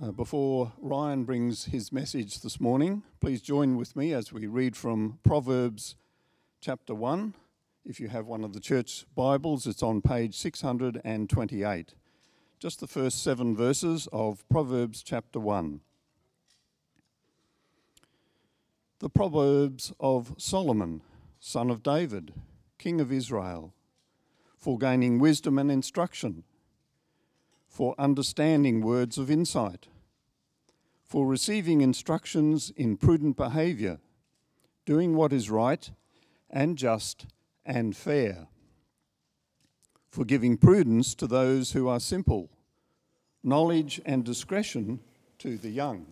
Uh, before Ryan brings his message this morning, please join with me as we read from Proverbs chapter 1. If you have one of the church Bibles, it's on page 628. Just the first seven verses of Proverbs chapter 1. The Proverbs of Solomon, son of David, king of Israel, for gaining wisdom and instruction, for understanding words of insight for receiving instructions in prudent behaviour, doing what is right and just and fair, for giving prudence to those who are simple, knowledge and discretion to the young.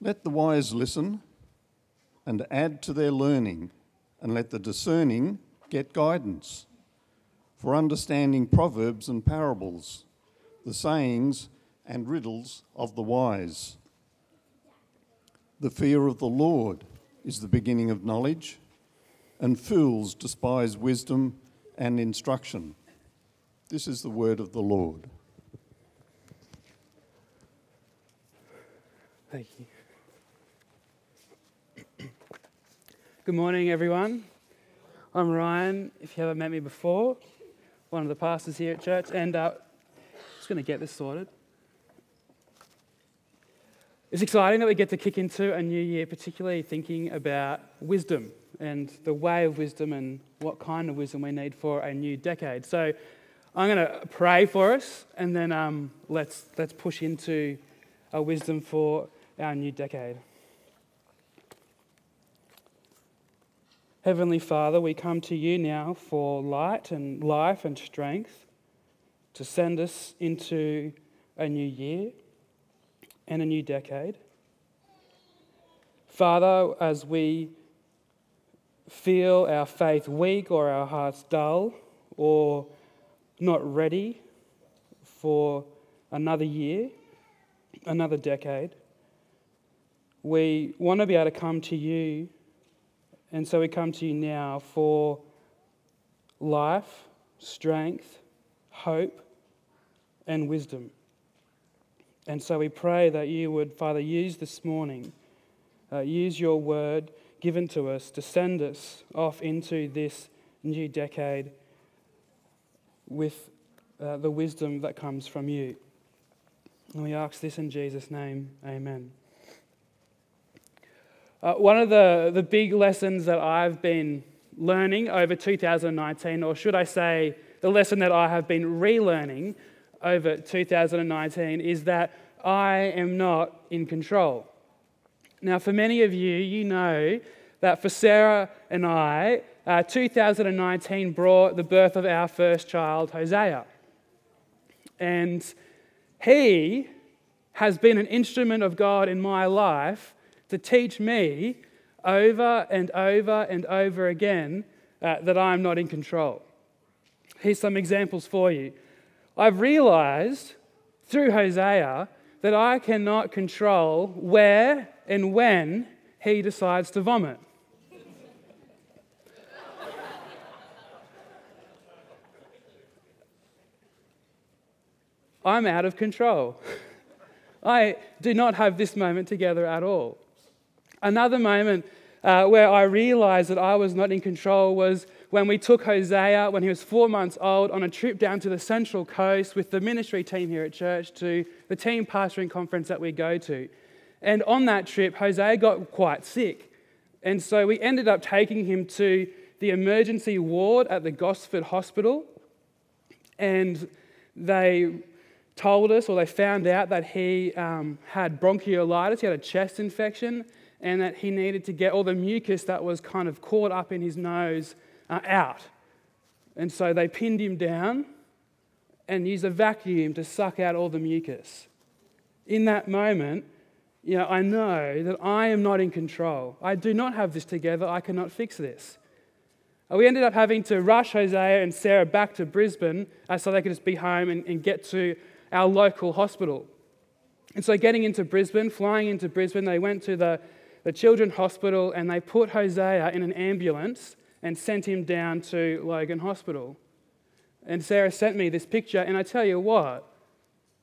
Let the wise listen and add to their learning, and let the discerning get guidance. For understanding proverbs and parables, the sayings and riddles of the wise. The fear of the Lord is the beginning of knowledge, and fools despise wisdom and instruction. This is the word of the Lord. Thank you. Good morning, everyone. I'm Ryan, if you haven't met me before, one of the pastors here at church, and uh, just going to get this sorted. It's exciting that we get to kick into a new year, particularly thinking about wisdom and the way of wisdom and what kind of wisdom we need for a new decade. So I'm going to pray for us and then um, let's, let's push into a wisdom for our new decade. Heavenly Father, we come to you now for light and life and strength to send us into a new year and a new decade. Father, as we feel our faith weak or our hearts dull or not ready for another year, another decade, we want to be able to come to you. And so we come to you now for life, strength, hope, and wisdom. And so we pray that you would, Father, use this morning, uh, use your word given to us to send us off into this new decade with uh, the wisdom that comes from you. And we ask this in Jesus' name. Amen. Uh, one of the, the big lessons that I've been learning over 2019, or should I say, the lesson that I have been relearning over 2019 is that I am not in control. Now, for many of you, you know that for Sarah and I, uh, 2019 brought the birth of our first child, Hosea. And he has been an instrument of God in my life to teach me over and over and over again uh, that I'm not in control. Here's some examples for you. I've realized through Hosea that I cannot control where and when he decides to vomit. I'm out of control. I do not have this moment together at all. Another moment uh, where I realized that I was not in control was when we took Hosea, when he was four months old, on a trip down to the Central Coast with the ministry team here at church to the team pastoring conference that we go to. And on that trip, Hosea got quite sick. And so we ended up taking him to the emergency ward at the Gosford Hospital. And they told us, or they found out, that he um, had bronchiolitis, he had a chest infection, and that he needed to get all the mucus that was kind of caught up in his nose uh, out. And so they pinned him down and used a vacuum to suck out all the mucus. In that moment, you know, I know that I am not in control. I do not have this together. I cannot fix this. Uh, we ended up having to rush Hosea and Sarah back to Brisbane uh, so they could just be home and, and get to our local hospital. And so, getting into Brisbane, flying into Brisbane, they went to the, the Children's Hospital and they put Hosea in an ambulance and sent him down to Logan Hospital. And Sarah sent me this picture, and I tell you what,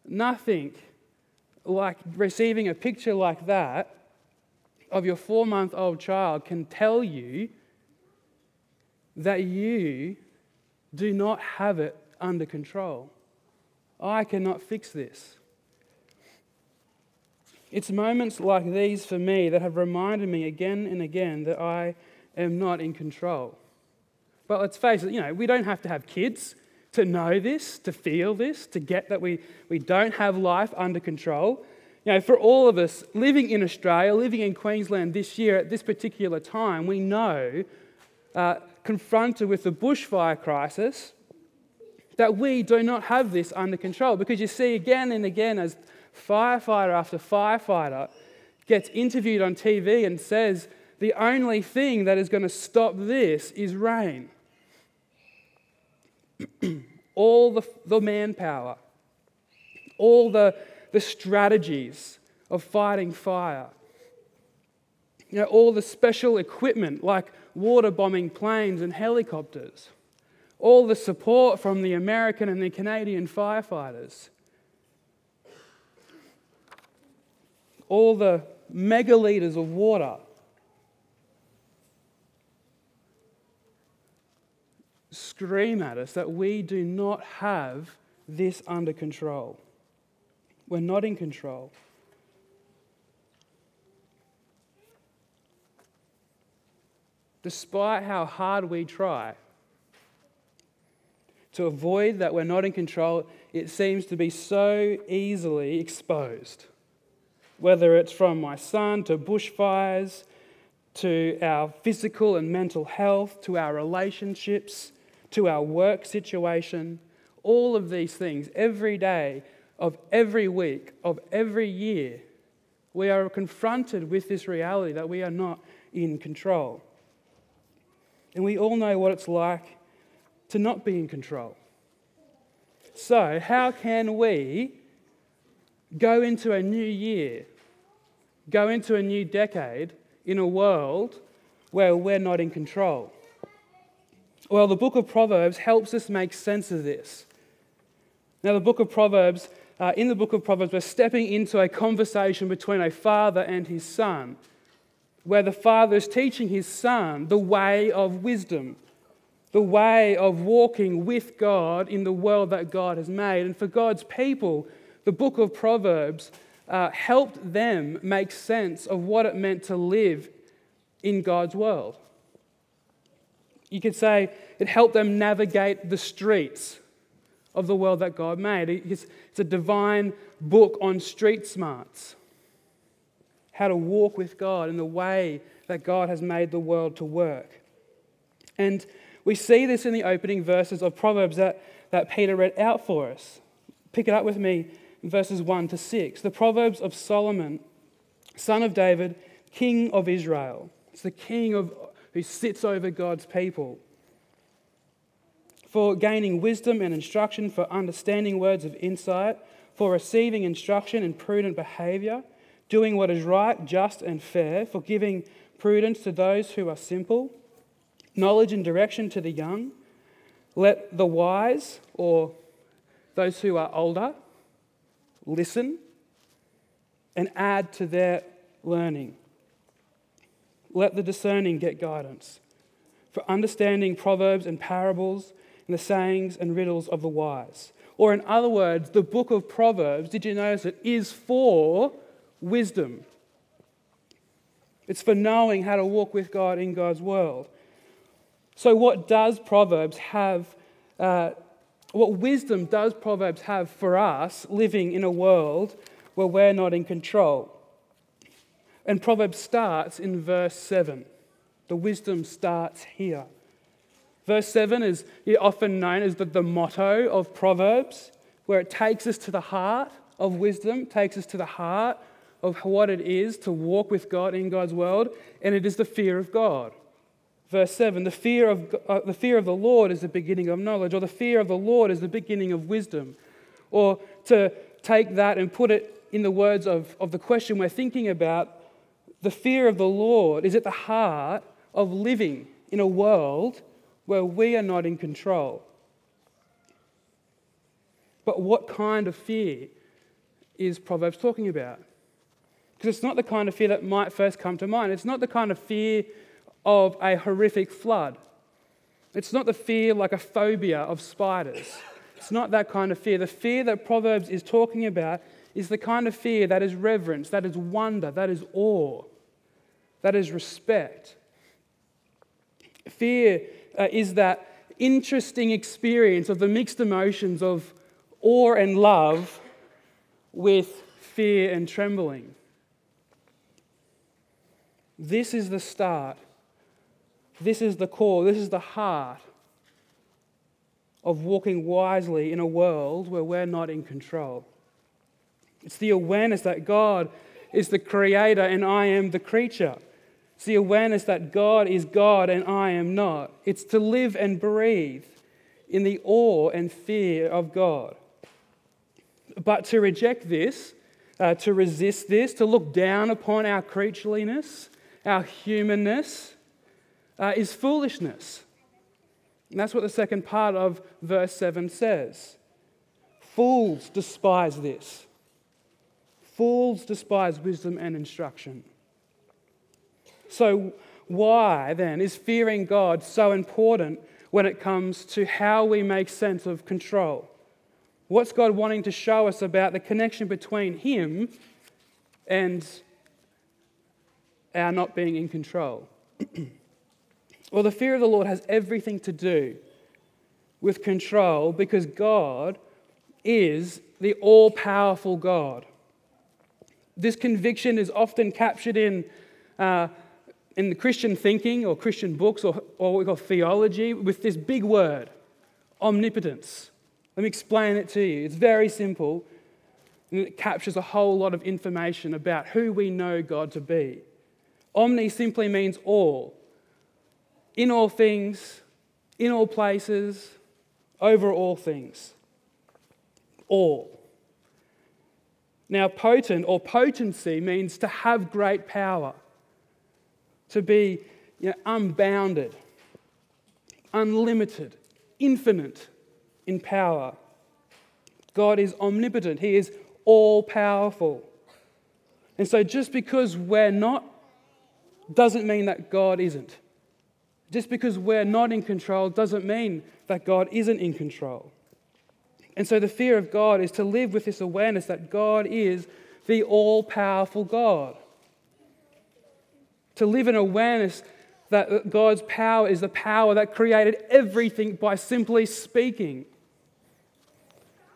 nothing like receiving a picture like that of your four month old child can tell you that you do not have it under control. I cannot fix this. It's moments like these for me that have reminded me again and again that I am not in control. But let's face it, you know, we don't have to have kids to know this, to feel this, to get that we, we don't have life under control. You know, for all of us living in Australia, living in Queensland this year at this particular time, we know, uh, confronted with the bushfire crisis, that we do not have this under control. Because you see, again and again, as firefighter after firefighter gets interviewed on TV and says, the only thing that is going to stop this is rain. all the, the manpower, all the, the strategies of fighting fire, you know, all the special equipment like water bombing planes and helicopters, all the support from the American and the Canadian firefighters, all the megaliters of water scream at us that we do not have this under control. We're not in control. Despite how hard we try to avoid that we're not in control, it seems to be so easily exposed. Whether it's from my son to bushfires, to our physical and mental health, to our relationships, to our work situation, all of these things, every day of every week, of every year, we are confronted with this reality that we are not in control. And we all know what it's like to not be in control. So, how can we go into a new year, go into a new decade in a world where we're not in control? Well, the book of Proverbs helps us make sense of this. Now, the book of Proverbs, uh, in the book of Proverbs, we're stepping into a conversation between a father and his son, where the father is teaching his son the way of wisdom, the way of walking with God in the world that God has made. And for God's people, the book of Proverbs uh, helped them make sense of what it meant to live in God's world. You could say it helped them navigate the streets of the world that God made. It's, a divine book on street smarts how to walk with God in the way that God has made the world to work. And we see this in the opening verses of Proverbs that, that Peter read out for us. Pick it up with me verses 1 to 6. The Proverbs of Solomon, son of David, king of Israel. It's the king of, who sits over God's people. For gaining wisdom and instruction, for understanding words of insight, for receiving instruction in prudent behavior, doing what is right, just, and fair, for giving prudence to those who are simple, knowledge and direction to the young. Let the wise, or those who are older, listen and add to their learning. Let the discerning get guidance. For understanding proverbs and parables and the sayings and riddles of the wise. Or, in other words, the book of Proverbs, did you notice it is for wisdom? It's for knowing how to walk with God in God's world. So, what does Proverbs have? Uh, what wisdom does Proverbs have for us living in a world where we're not in control? And Proverbs starts in verse 7. The wisdom starts here. Verse 7 is often known as the, the motto of Proverbs, where it takes us to the heart of wisdom, takes us to the heart of what it is to walk with God in God's world, and it is the fear of God. Verse 7 the fear of, uh, the fear of the Lord is the beginning of knowledge, or the fear of the Lord is the beginning of wisdom. Or to take that and put it in the words of, of the question we're thinking about, the fear of the Lord is at the heart of living in a world where we are not in control. But what kind of fear is Proverbs talking about? Because it's not the kind of fear that might first come to mind. It's not the kind of fear of a horrific flood. It's not the fear like a phobia of spiders. It's not that kind of fear. The fear that Proverbs is talking about is the kind of fear that is reverence, that is wonder, that is awe, that is respect. Fear uh, is that interesting experience of the mixed emotions of awe and love with fear and trembling. This is the start. This is the core. This is the heart of walking wisely in a world where we're not in control. It's the awareness that God is the creator and I am the creature. It's the awareness that God is God and I am not. It's to live and breathe in the awe and fear of God. But to reject this, uh, to resist this, to look down upon our creatureliness, our humanness, uh, is foolishness. And that's what the second part of verse 7 says. Fools despise this. Fools despise wisdom and instruction. So, why then is fearing God so important when it comes to how we make sense of control? What's God wanting to show us about the connection between Him and our not being in control? well, the fear of the Lord has everything to do with control because God is the all powerful God. This conviction is often captured in, uh, in the Christian thinking or Christian books or, or what we call theology with this big word omnipotence. Let me explain it to you. It's very simple, and it captures a whole lot of information about who we know God to be. Omni simply means all, in all things, in all places, over all things. All. Now, potent or potency means to have great power, to be you know, unbounded, unlimited, infinite in power. God is omnipotent, He is all powerful. And so, just because we're not doesn't mean that God isn't. Just because we're not in control doesn't mean that God isn't in control. And so, the fear of God is to live with this awareness that God is the all powerful God. To live in awareness that God's power is the power that created everything by simply speaking.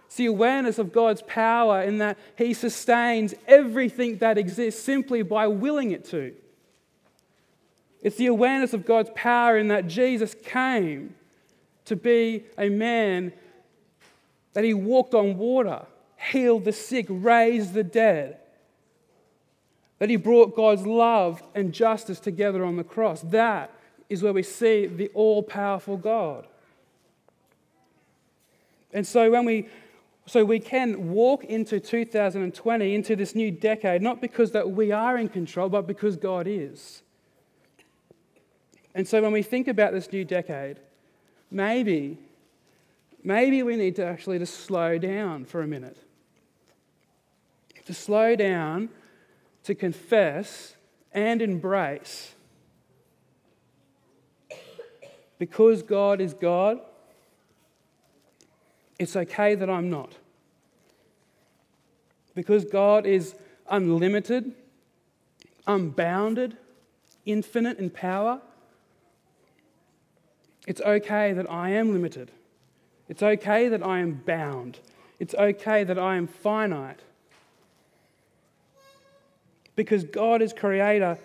It's the awareness of God's power in that He sustains everything that exists simply by willing it to. It's the awareness of God's power in that Jesus came to be a man, that He walked on water, healed the sick, raised the dead, that He brought God's love and justice together on the cross. That is where we see the all powerful God. And so when we so we can walk into 2020, into this new decade, not because that we are in control, but because God is. And so when we think about this new decade, maybe, maybe we need to actually just slow down for a minute. To slow down, to confess and embrace. Because God is God, it's okay that I'm not. Because God is unlimited, unbounded, infinite in power, it's okay that I am limited. It's okay that I am bound. It's okay that I am finite. Because God is creator,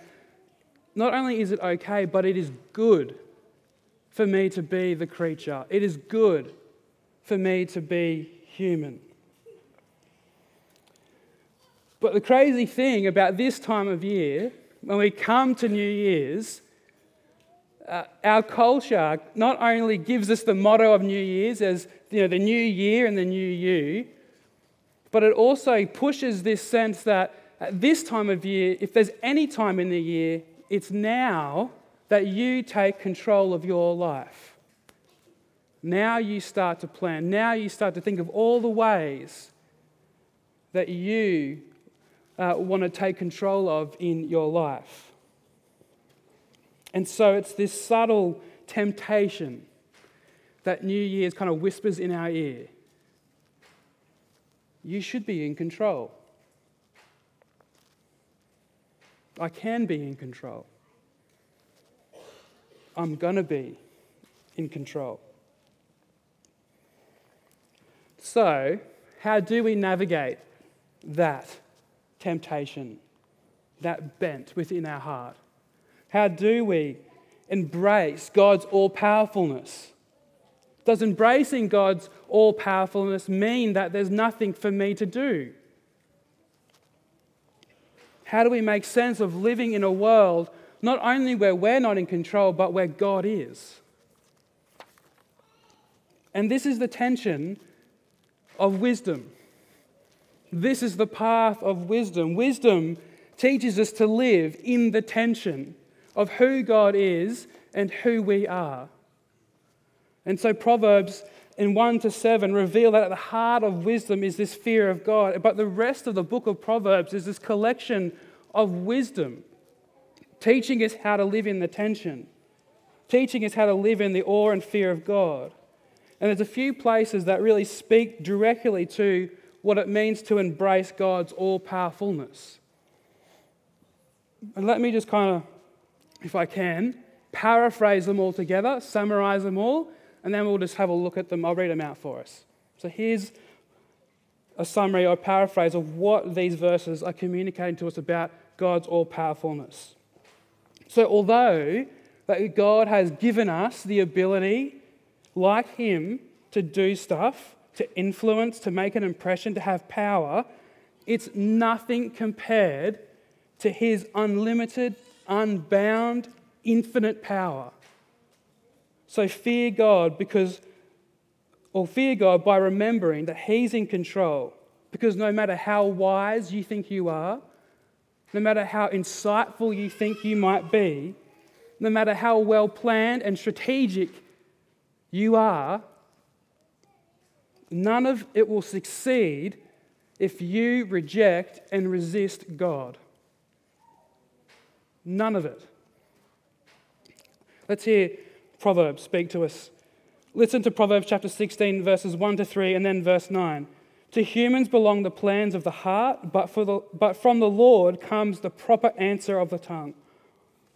not only is it okay, but it is good for me to be the creature. It is good for me to be human. But the crazy thing about this time of year, when we come to New Year's, uh, our culture not only gives us the motto of New Year's as you know, the new year and the new you, but it also pushes this sense that at this time of year, if there's any time in the year, it's now that you take control of your life. Now you start to plan. Now you start to think of all the ways that you uh, want to take control of in your life. And so it's this subtle temptation that New Year's kind of whispers in our ear. You should be in control. I can be in control. I'm going to be in control. So, how do we navigate that temptation, that bent within our heart? How do we embrace God's all powerfulness? Does embracing God's all powerfulness mean that there's nothing for me to do? How do we make sense of living in a world not only where we're not in control, but where God is? And this is the tension of wisdom. This is the path of wisdom. Wisdom teaches us to live in the tension of who God is and who we are. And so, Proverbs in 1 to 7 reveal that at the heart of wisdom is this fear of God. But the rest of the book of Proverbs is this collection of wisdom, teaching us how to live in the tension, teaching us how to live in the awe and fear of God. And there's a few places that really speak directly to what it means to embrace God's all powerfulness. And let me just kind of, if I can, paraphrase them all together, summarize them all, and then we'll just have a look at them. I'll read them out for us. So here's a summary or paraphrase of what these verses are communicating to us about God's all powerfulness. So, although that God has given us the ability, like Him, to do stuff, to influence, to make an impression, to have power, it's nothing compared to His unlimited, unbound, infinite power. So fear God because, or fear God by remembering that He's in control. Because no matter how wise you think you are, no matter how insightful you think you might be, no matter how well planned and strategic you are, none of it will succeed if you reject and resist God. None of it. Let's hear Proverbs speak to us. Listen to Proverbs chapter 16, verses 1 to 3, and then verse 9. To humans belong the plans of the heart, but, for the, but from the Lord comes the proper answer of the tongue.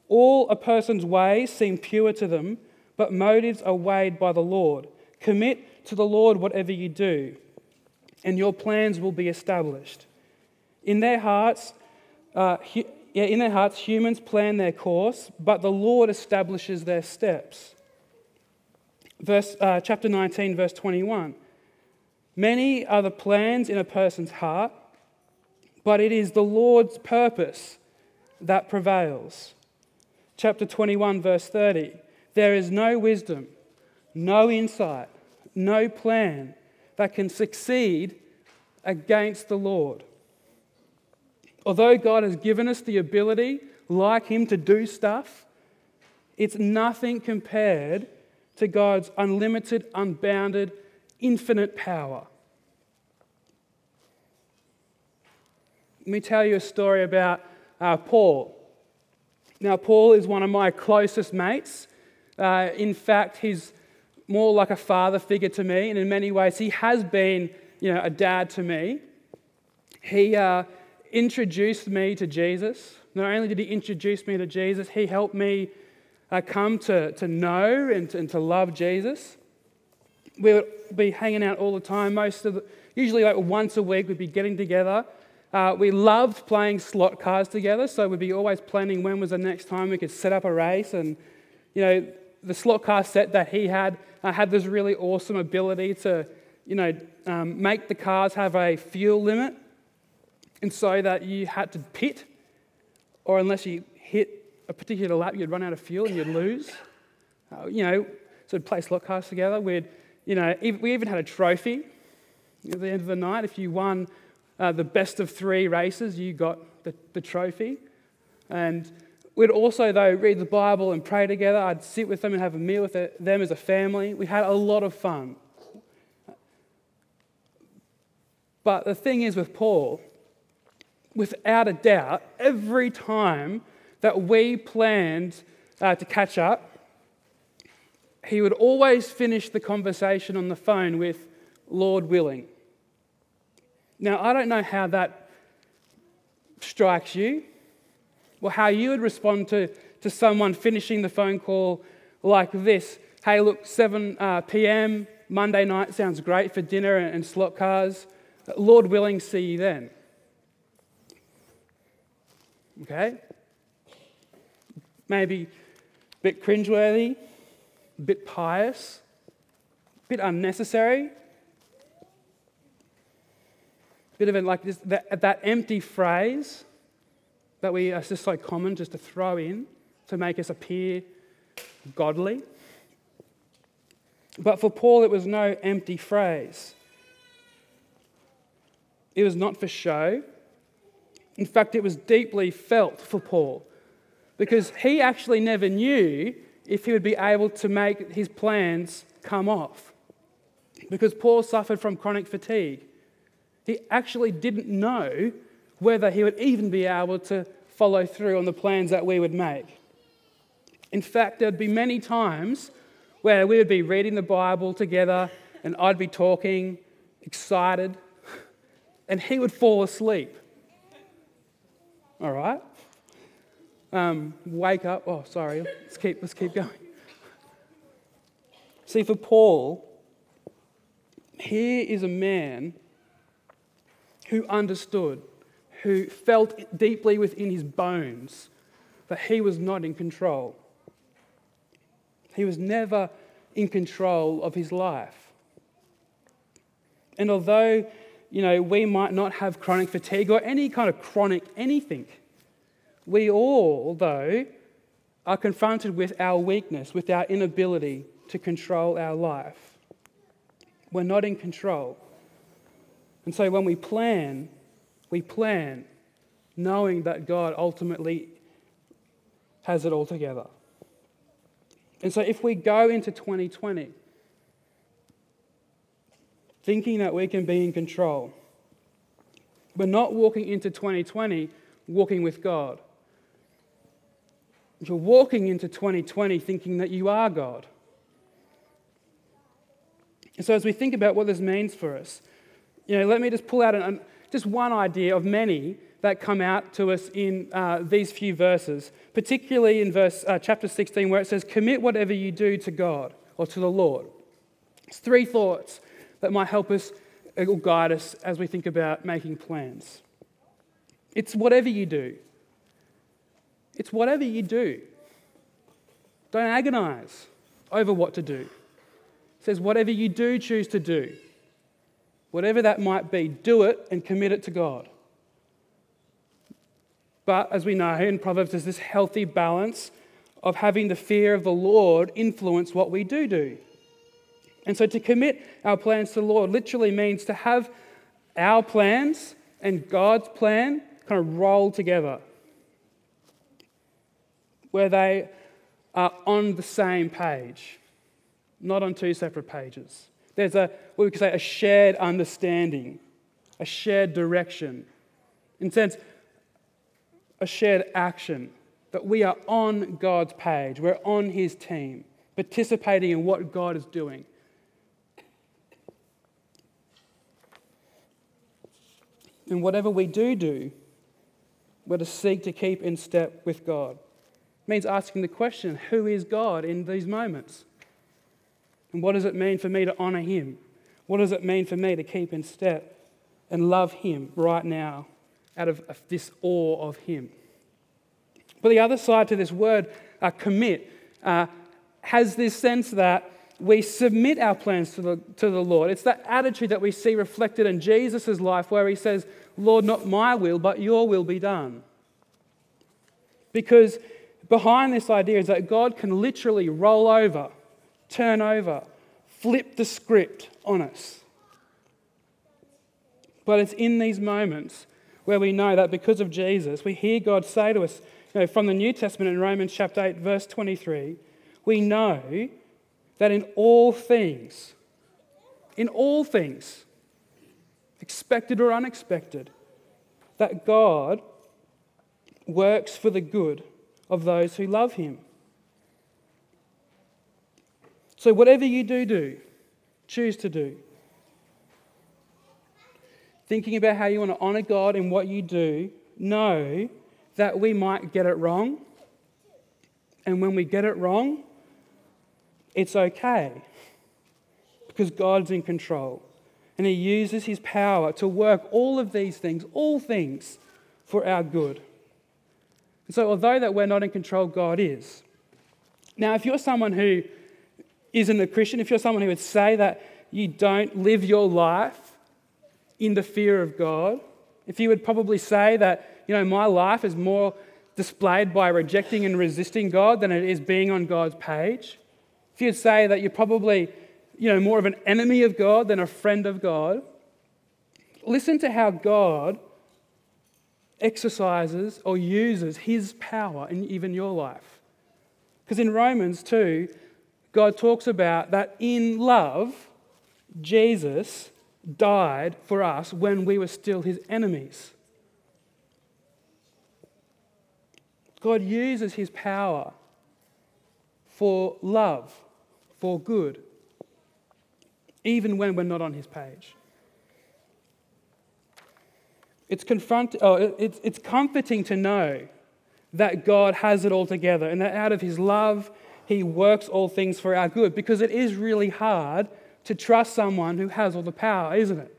All a person's ways seem pure to them, but motives are weighed by the Lord. Commit to the Lord whatever you do, and your plans will be established. In their hearts, uh, in their hearts, humans plan their course, but the Lord establishes their steps verse, uh, chapter 19, verse 21. Many are the plans in a person's heart, but it is the Lord's purpose that prevails. Chapter 21, verse 30. There is no wisdom, no insight, no plan that can succeed against the Lord. Although God has given us the ability, like Him, to do stuff, it's nothing compared to God's unlimited, unbounded, infinite power. Let me tell you a story about uh, Paul. Now, Paul is one of my closest mates. Uh, in fact, he's more like a father figure to me, and in many ways, he has been, you know, a dad to me. He uh, introduced me to Jesus. Not only did he introduce me to Jesus, he helped me uh, come to, to know and to, and to love Jesus. We would be hanging out all the time, most of the, usually like once a week, we'd be getting together. Uh, we loved playing slot cars together, so we'd be always planning when was the next time we could set up a race. And, you know, the slot car set that he had uh, had this really awesome ability to, you know, um, make the cars have a fuel limit. And so that you had to pit, or unless you hit a particular lap, you'd run out of fuel and you'd lose. Uh, you know, so we'd play slot cars together. We'd, you know, we even had a trophy at the end of the night. If you won uh, the best of three races, you got the, the trophy. And we'd also, though, read the Bible and pray together. I'd sit with them and have a meal with them as a family. We had a lot of fun. But the thing is with Paul, without a doubt, every time that we planned uh, to catch up, he would always finish the conversation on the phone with, Lord willing. Now, I don't know how that strikes you, or how you would respond to, to someone finishing the phone call like this Hey, look, 7 uh, p.m., Monday night sounds great for dinner and, and slot cars. Lord willing, see you then. Okay? Maybe a bit cringeworthy, a bit pious, a bit unnecessary. A Bit of it like this, that, that empty phrase that we are just so common just to throw in to make us appear godly. But for Paul, it was no empty phrase. It was not for show. In fact, it was deeply felt for Paul because he actually never knew if he would be able to make his plans come off. Because Paul suffered from chronic fatigue. He actually didn't know whether he would even be able to follow through on the plans that we would make. In fact, there'd be many times where we would be reading the Bible together and I'd be talking, excited, and he would fall asleep. All right? Um, wake up. Oh, sorry. Let's keep, let's keep going. See, for Paul, here is a man who understood, who felt deeply within his bones that he was not in control. He was never in control of his life. And although you know, we might not have chronic fatigue or any kind of chronic anything. We all, though, are confronted with our weakness, with our inability to control our life. We're not in control. And so when we plan, we plan knowing that God ultimately has it all together. And so if we go into 2020 thinking that we can be in control. We're not walking into 2020 walking with God. You're walking into 2020 thinking that you are God. And so, as we think about what this means for us, you know, let me just pull out an, just one idea of many that come out to us in uh, these few verses, particularly in verse uh, chapter 16, where it says, "Commit whatever you do to God or to the Lord." It's three thoughts that might help us or guide us as we think about making plans. It's whatever you do. It's whatever you do. Don't agonize over what to do. It says, whatever you do choose to do, whatever that might be, do it and commit it to God. But as we know in Proverbs, there's this healthy balance of having the fear of the Lord influence what we do do. And so to commit our plans to the Lord literally means to have our plans and God's plan kind of roll together, where they are on the same page, not on two separate pages. There's a, what we could say, a shared understanding, a shared direction. In a sense, a shared action, that we are on God's page, we're on His team, participating in what God is doing. And whatever we do do, we're to seek to keep in step with God. It means asking the question who is God in these moments? And what does it mean for me to honor Him? What does it mean for me to keep in step and love Him right now out of this awe of Him? But the other side to this word, uh, commit, uh, has this sense that we submit our plans to the, to the Lord. It's that attitude that we see reflected in Jesus' life where he says, Lord, not my will, but your will be done. Because behind this idea is that God can literally roll over, turn over, flip the script on us. But it's in these moments where we know that because of Jesus, we hear God say to us, you know, from the New Testament in Romans chapter 8, verse 23, we know that in all things, in all things, expected or unexpected, that God works for the good of those who love him. So, whatever you do, do, choose to do. Thinking about how you want to honor God in what you do, know that we might get it wrong. And when we get it wrong, it's okay because God's in control. And He uses His power to work all of these things, all things, for our good. And so, although that we're not in control, God is. Now, if you're someone who isn't a Christian, if you're someone who would say that you don't live your life in the fear of God, if you would probably say that, you know, my life is more displayed by rejecting and resisting God than it is being on God's page, if you'd say that you're probably, you know, more of an enemy of God than a friend of God, listen to how God exercises or uses his power in even your life. Because in Romans 2, God talks about that in love, Jesus died for us when we were still his enemies. God uses his power for love for good, even when we're not on his page. It's, confront, oh, it's, it's comforting to know that God has it all together and that out of his love, he works all things for our good because it is really hard to trust someone who has all the power, isn't it?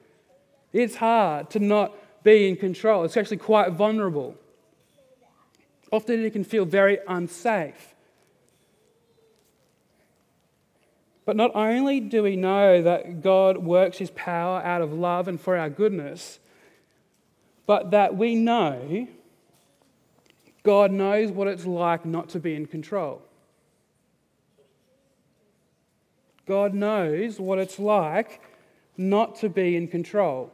It's hard to not be in control. It's actually quite vulnerable. Often it can feel very unsafe. But not only do we know that God works his power out of love and for our goodness, but that we know God knows what it's like not to be in control. God knows what it's like not to be in control.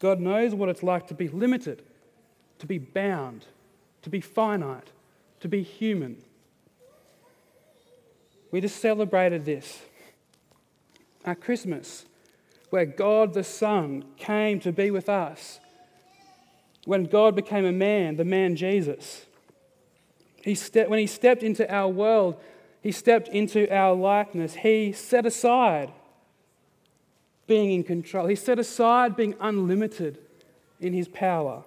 God knows what it's like to be limited, to be bound, to be finite, to be human. We just celebrated this at Christmas, where God the Son came to be with us. When God became a man, the man Jesus. He ste- when he stepped into our world, he stepped into our likeness. He set aside being in control, he set aside being unlimited in his power,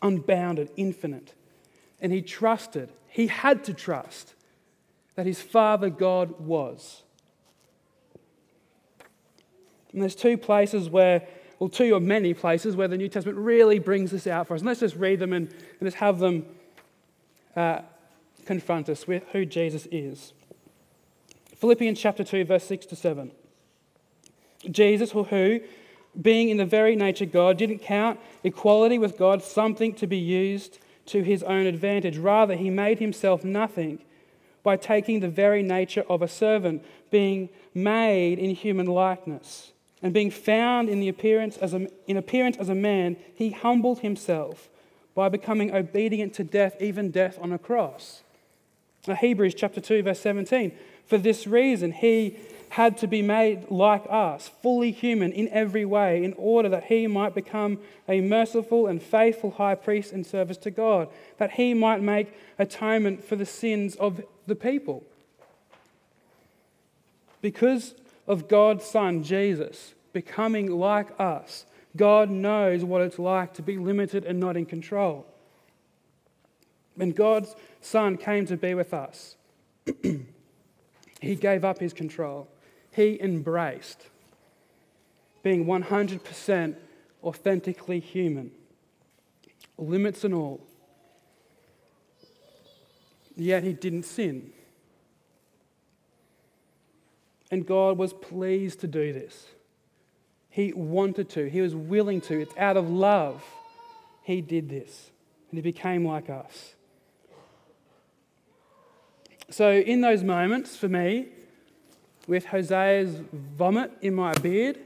unbounded, infinite. And he trusted, he had to trust that his Father God was. And there's two places where, well, two or many places where the New Testament really brings this out for us. And let's just read them and, and just have them uh, confront us with who Jesus is. Philippians chapter 2, verse 6 to 7. Jesus, who, being in the very nature God, didn't count equality with God something to be used to his own advantage. Rather, he made himself nothing by taking the very nature of a servant, being made in human likeness. And being found in, the appearance as a, in appearance as a man, he humbled himself by becoming obedient to death, even death on a cross. Now, Hebrews chapter 2, verse 17. For this reason, he had to be made like us, fully human in every way, in order that he might become a merciful and faithful high priest in service to God, that he might make atonement for the sins of the people. Because of God's Son, Jesus, becoming like us, God knows what it's like to be limited and not in control. When God's Son came to be with us, he gave up his control he embraced being 100% authentically human, limits and all. Yet he didn't sin. And God was pleased to do this. He wanted to, he was willing to. It's out of love he did this. And he became like us. So, in those moments for me, with Hosea's vomit in my beard,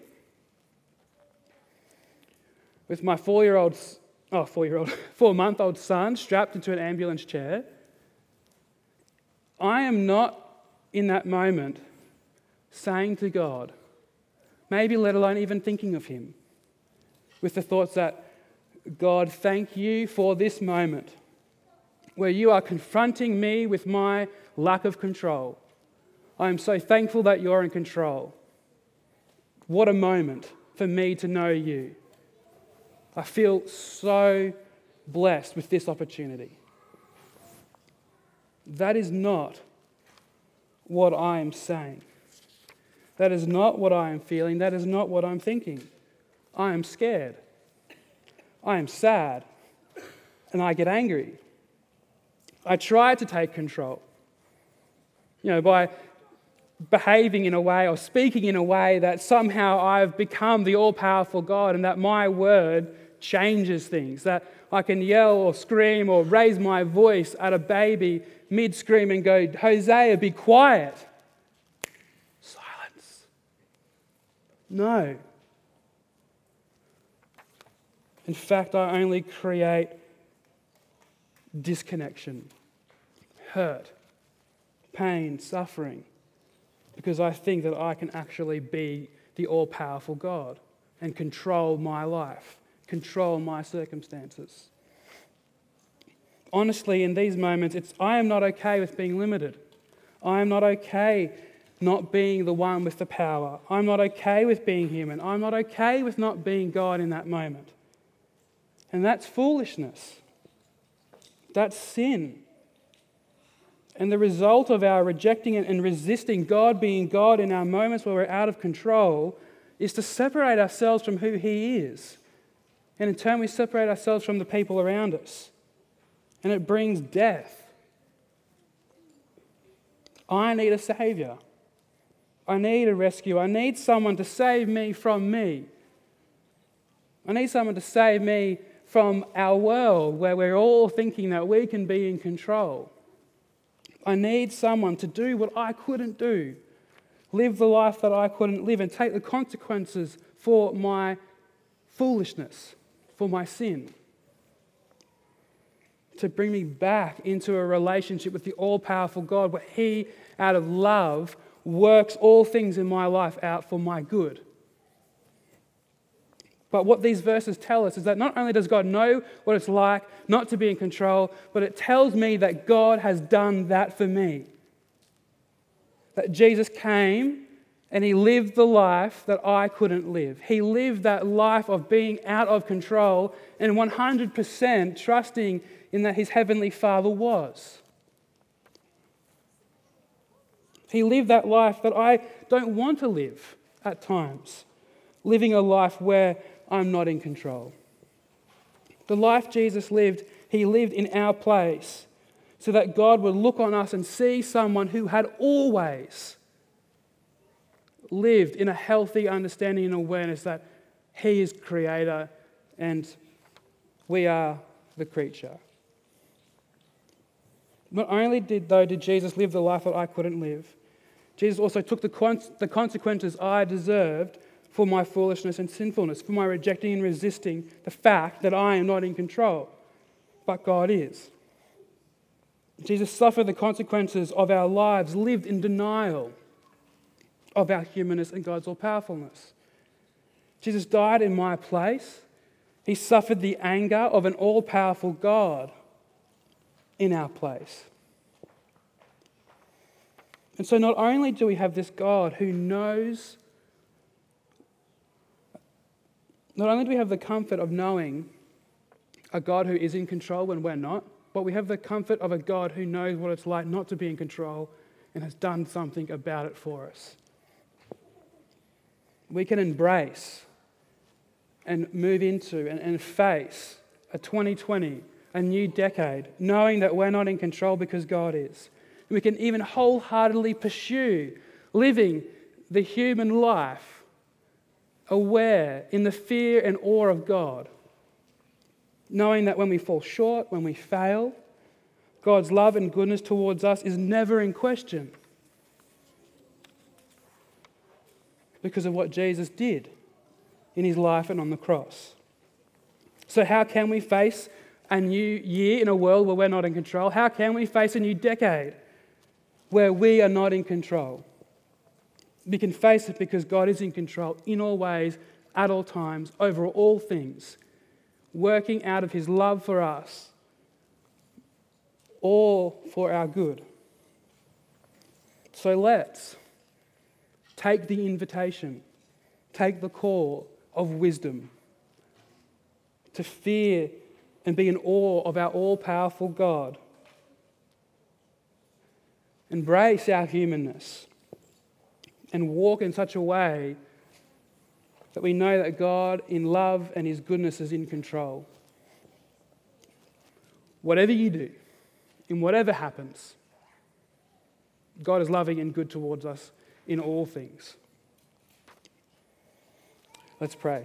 with my four year old, oh, four year old, four month old son strapped into an ambulance chair, I am not in that moment saying to God, maybe let alone even thinking of Him, with the thoughts that, God, thank you for this moment where you are confronting me with my lack of control. I am so thankful that you're in control. What a moment for me to know you. I feel so blessed with this opportunity. That is not what I am saying. That is not what I am feeling. That is not what I'm thinking. I am scared. I am sad. And I get angry. I try to take control. You know, by behaving in a way or speaking in a way that somehow I've become the all powerful God and that my word changes things. That I can yell or scream or raise my voice at a baby mid scream and go, Hosea, be quiet. Silence. No. In fact, I only create disconnection, hurt, pain, suffering, because I think that I can actually be the all powerful God and control my life, control my circumstances. Honestly, in these moments, it's, I am not okay with being limited. I am not okay not being the one with the power. I'm not okay with being human. I'm not okay with not being God in that moment. And that's foolishness. That's sin. And the result of our rejecting and resisting God being God in our moments where we're out of control is to separate ourselves from who He is. And in turn, we separate ourselves from the people around us. And it brings death. I need a Savior. I need a rescue. I need someone to save me from me. I need someone to save me from our world where we're all thinking that we can be in control. I need someone to do what I couldn't do, live the life that I couldn't live, and take the consequences for my foolishness, for my sin. To bring me back into a relationship with the all powerful God where He, out of love, works all things in my life out for my good. But what these verses tell us is that not only does God know what it's like not to be in control, but it tells me that God has done that for me. That Jesus came and he lived the life that I couldn't live. He lived that life of being out of control and 100% trusting in that his heavenly Father was. He lived that life that I don't want to live at times, living a life where I'm not in control. The life Jesus lived, he lived in our place so that God would look on us and see someone who had always lived in a healthy understanding and awareness that he is creator and we are the creature. Not only did though did Jesus live the life that I couldn't live, Jesus also took the, the consequences I deserved for my foolishness and sinfulness, for my rejecting and resisting the fact that I am not in control, but God is. Jesus suffered the consequences of our lives, lived in denial of our humanness and God's all powerfulness. Jesus died in my place. He suffered the anger of an all powerful God in our place. And so, not only do we have this God who knows Not only do we have the comfort of knowing a God who is in control when we're not, but we have the comfort of a God who knows what it's like not to be in control and has done something about it for us. We can embrace and move into and, and face a 2020, a new decade, knowing that we're not in control because God is. We can even wholeheartedly pursue living the human life aware in the fear and awe of God, knowing that when we fall short, when we fail, God's love and goodness towards us is never in question because of what Jesus did in his life and on the cross. So, how can we face a new year in a world where we're not in control? How can we face a new decade where we are not in control? We can face it because God is in control in all ways, at all times, over all things, working out of his love for us, all for our good. So let's take the invitation, take the call of wisdom to fear and be in awe of our all powerful God. Embrace our humanness and walk in such a way that we know that God, in love and His goodness, is in control. Whatever you do, in whatever happens, God is loving and good towards us in all things. Let's pray.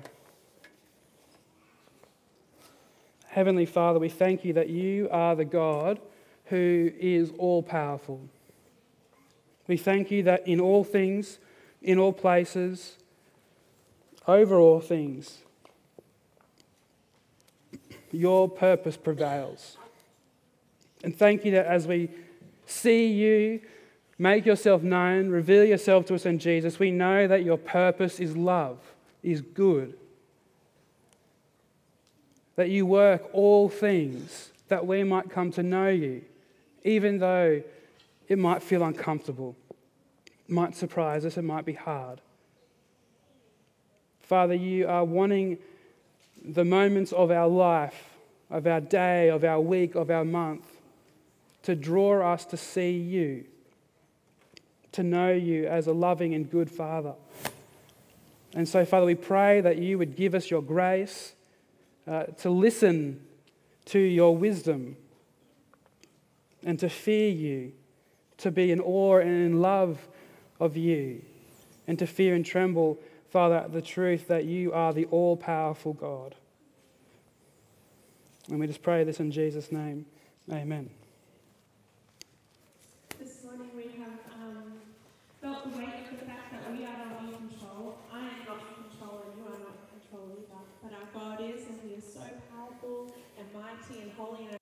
Heavenly Father, we thank you that you are the God who is all powerful. We thank you that in all things, in all places, over all things, your purpose prevails. And thank you that as we see you make yourself known, reveal yourself to us in Jesus, we know that your purpose is love, is good. That you work all things that we might come to know you, even though it might feel uncomfortable might surprise us, it might be hard. Father, you are wanting the moments of our life, of our day, of our week, of our month, to draw us to see you, to know you as a loving and good Father. And so, Father, we pray that you would give us your grace uh, to listen to your wisdom and to fear you, to be in awe and in love of you, and to fear and tremble, Father, at the truth that you are the all powerful God. And we just pray this in Jesus' name. Amen. holiness